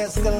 just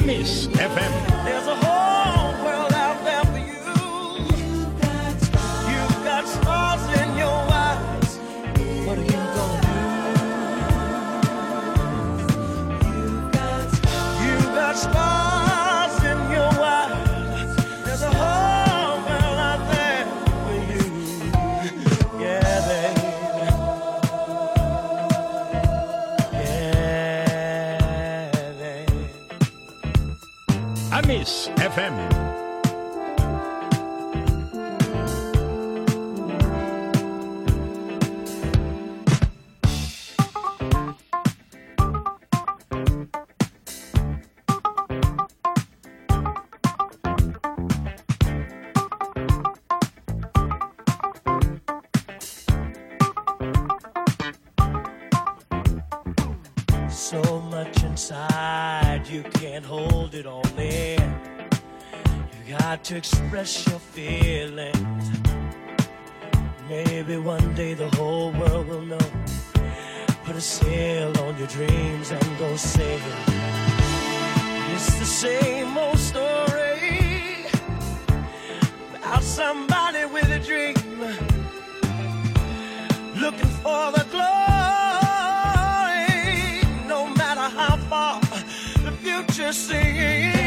Amis FM. To express your feelings. Maybe one day the whole world will know. Put a sail on your dreams and go sailing. It's the same old story about somebody with a dream looking for the glory. No matter how far the future seems,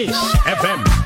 Amis FM.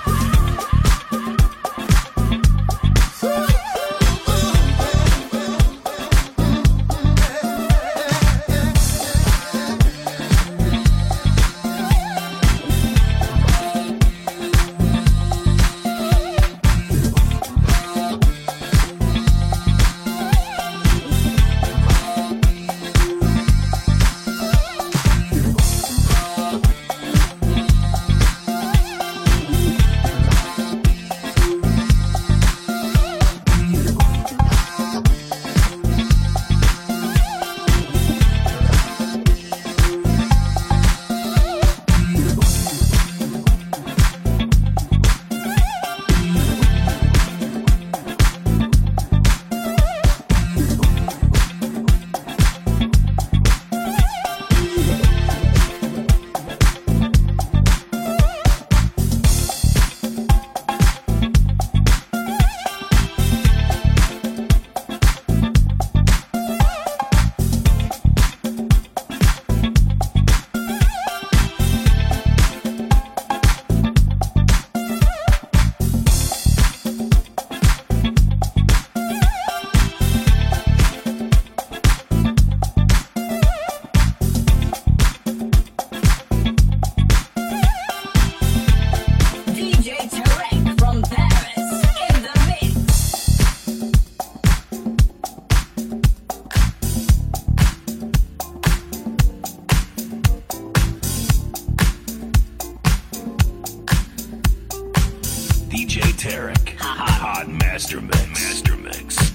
Master Mix. Master Mix.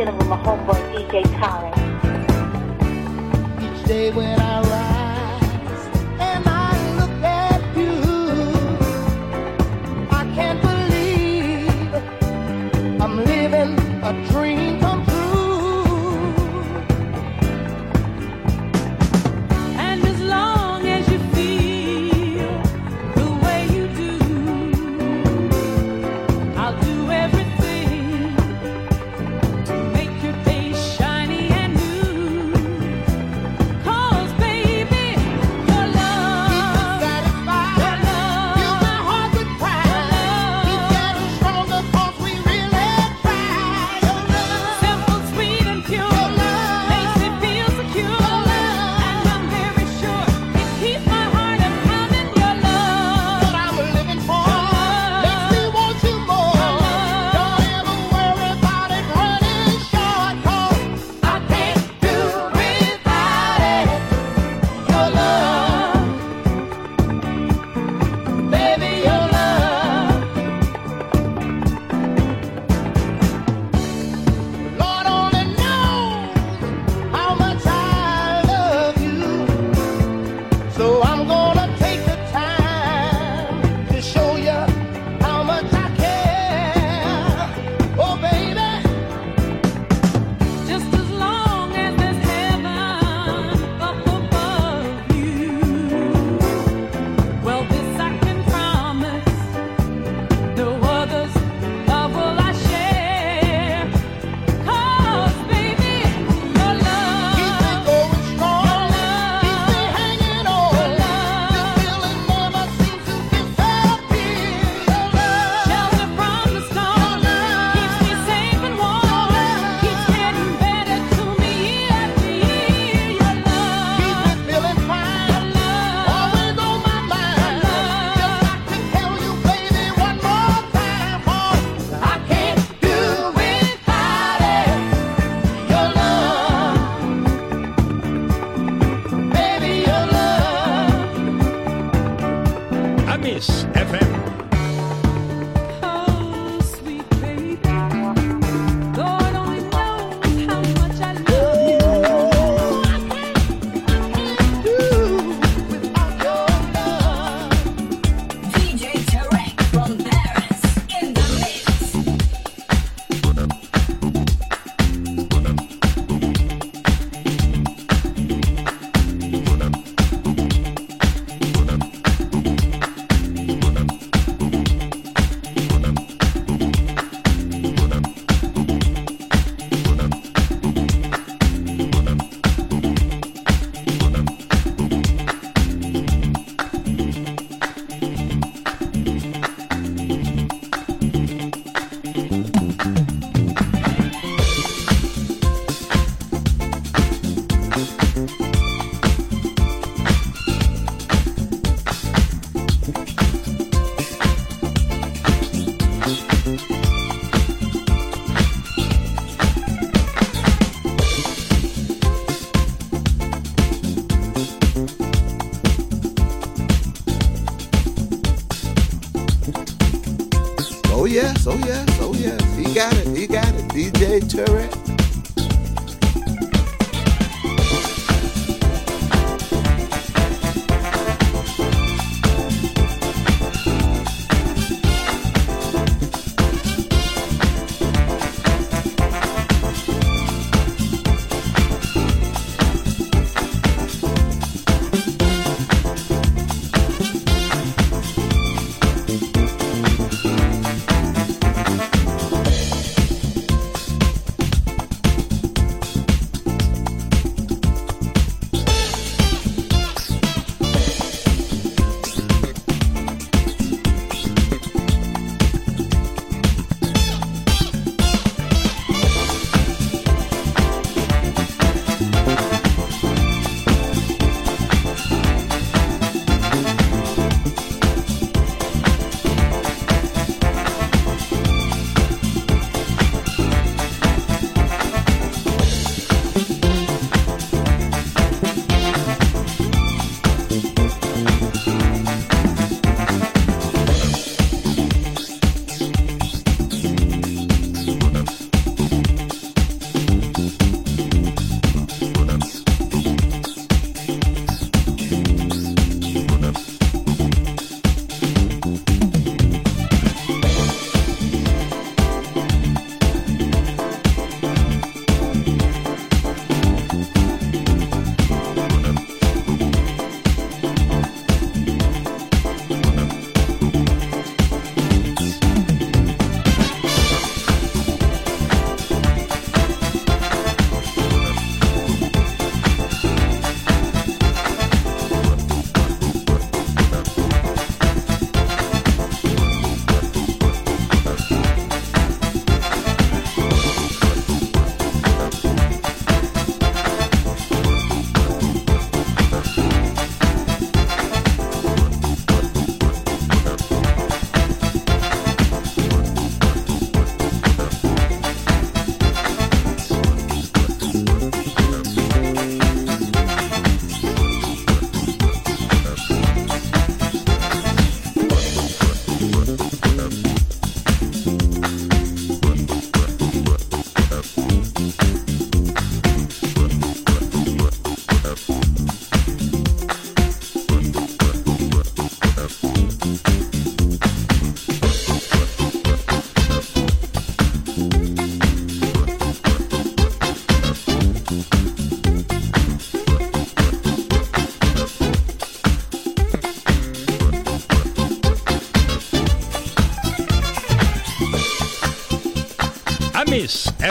chilling with my homeboy DJ Khaled. Each day when I Oh yes, oh yes, oh yes. He got it, he got it. DJ Tarek.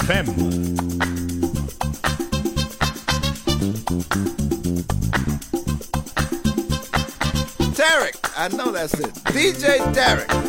FM. Tarek. I know that's it. DJ Tarek.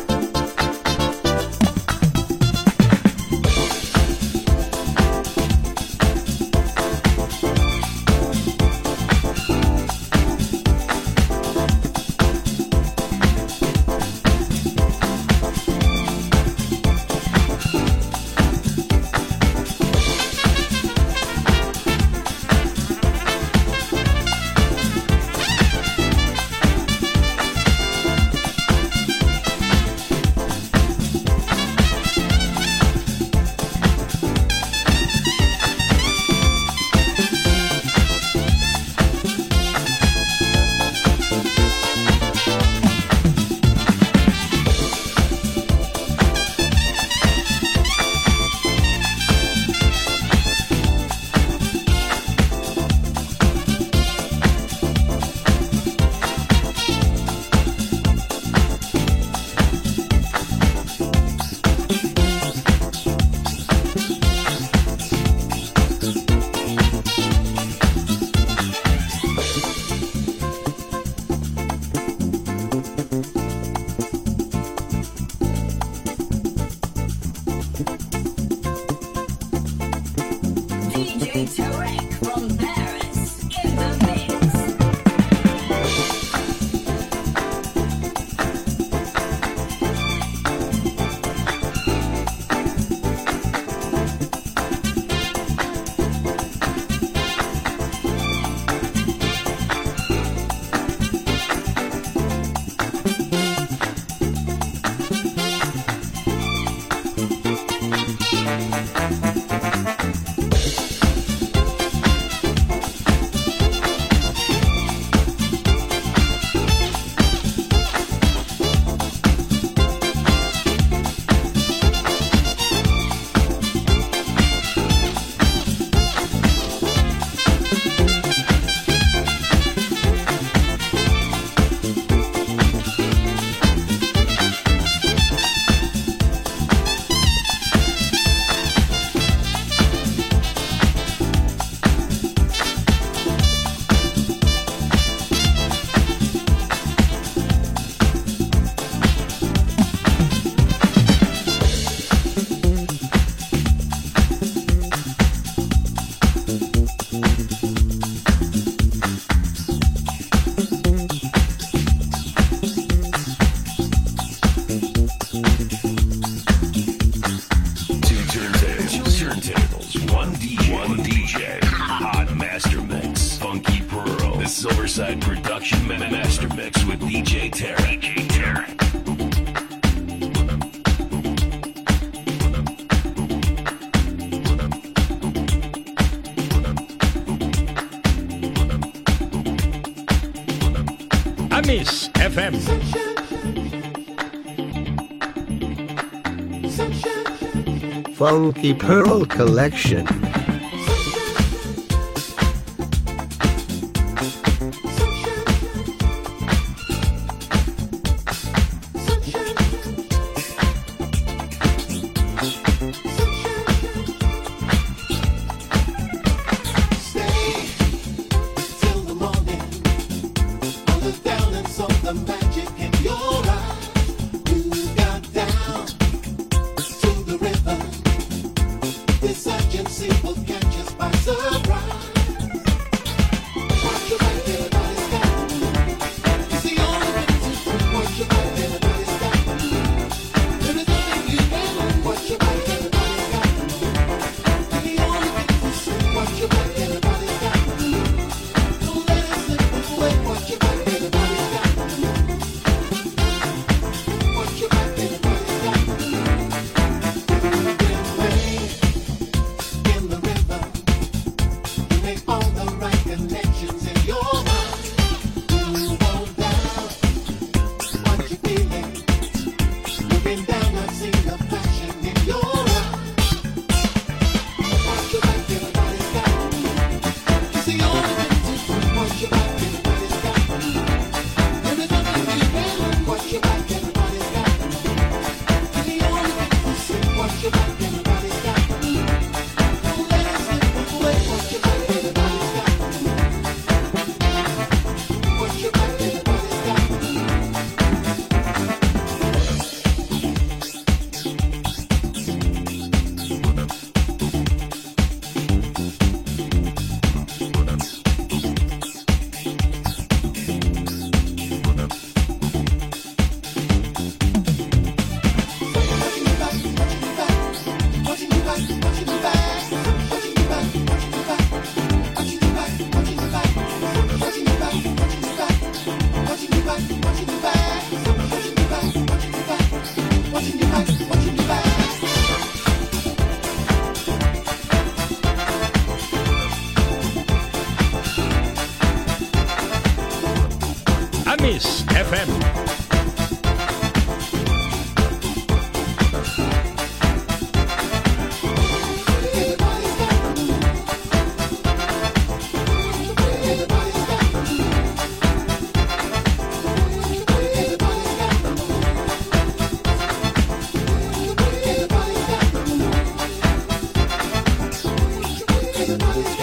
Funky Pearl Collection. this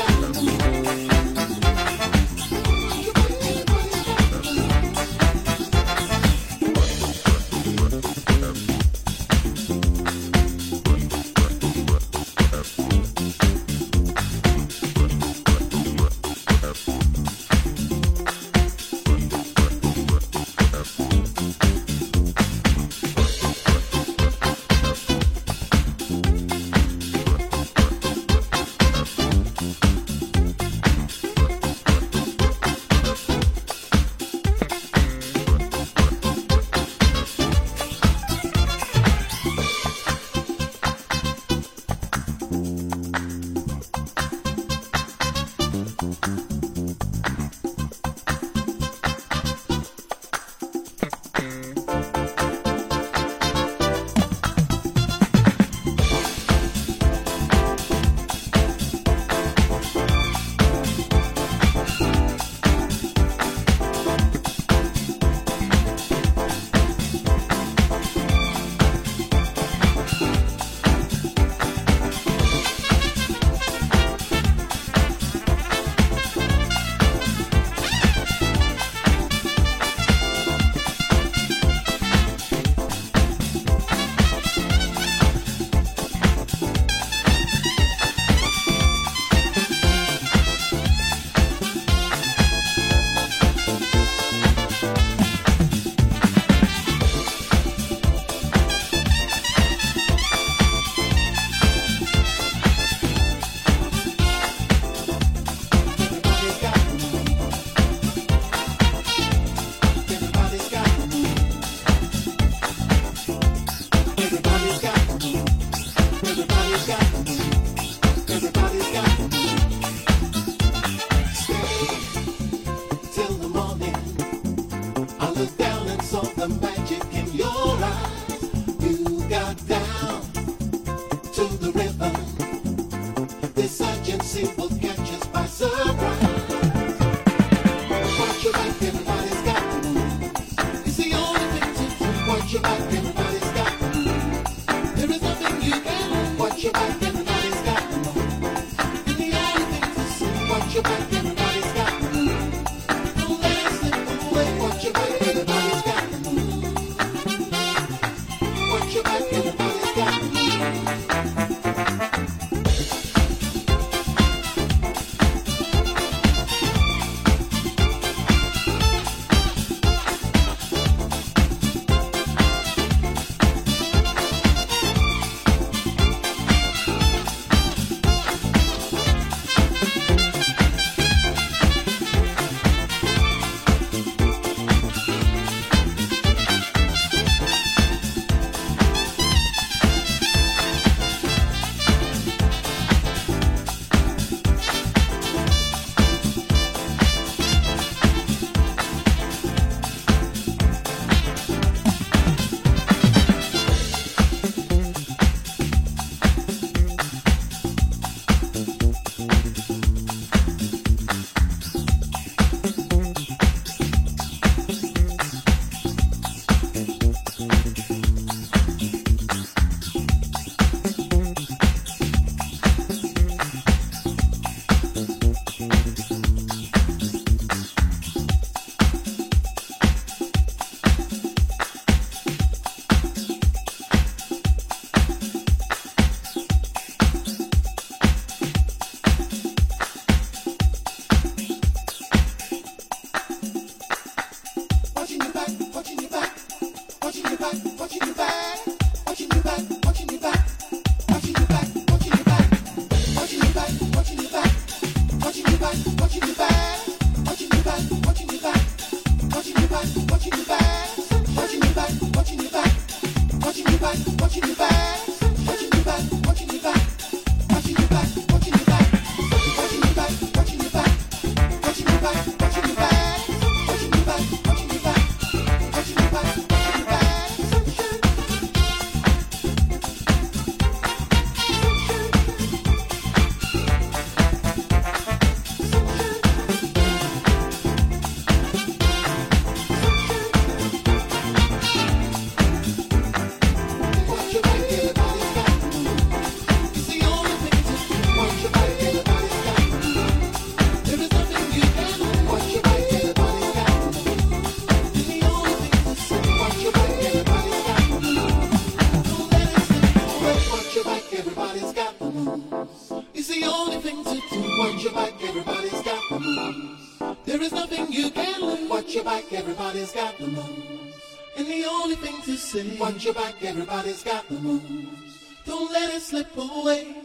Once your back, everybody's got the moves. Don't let it slip away.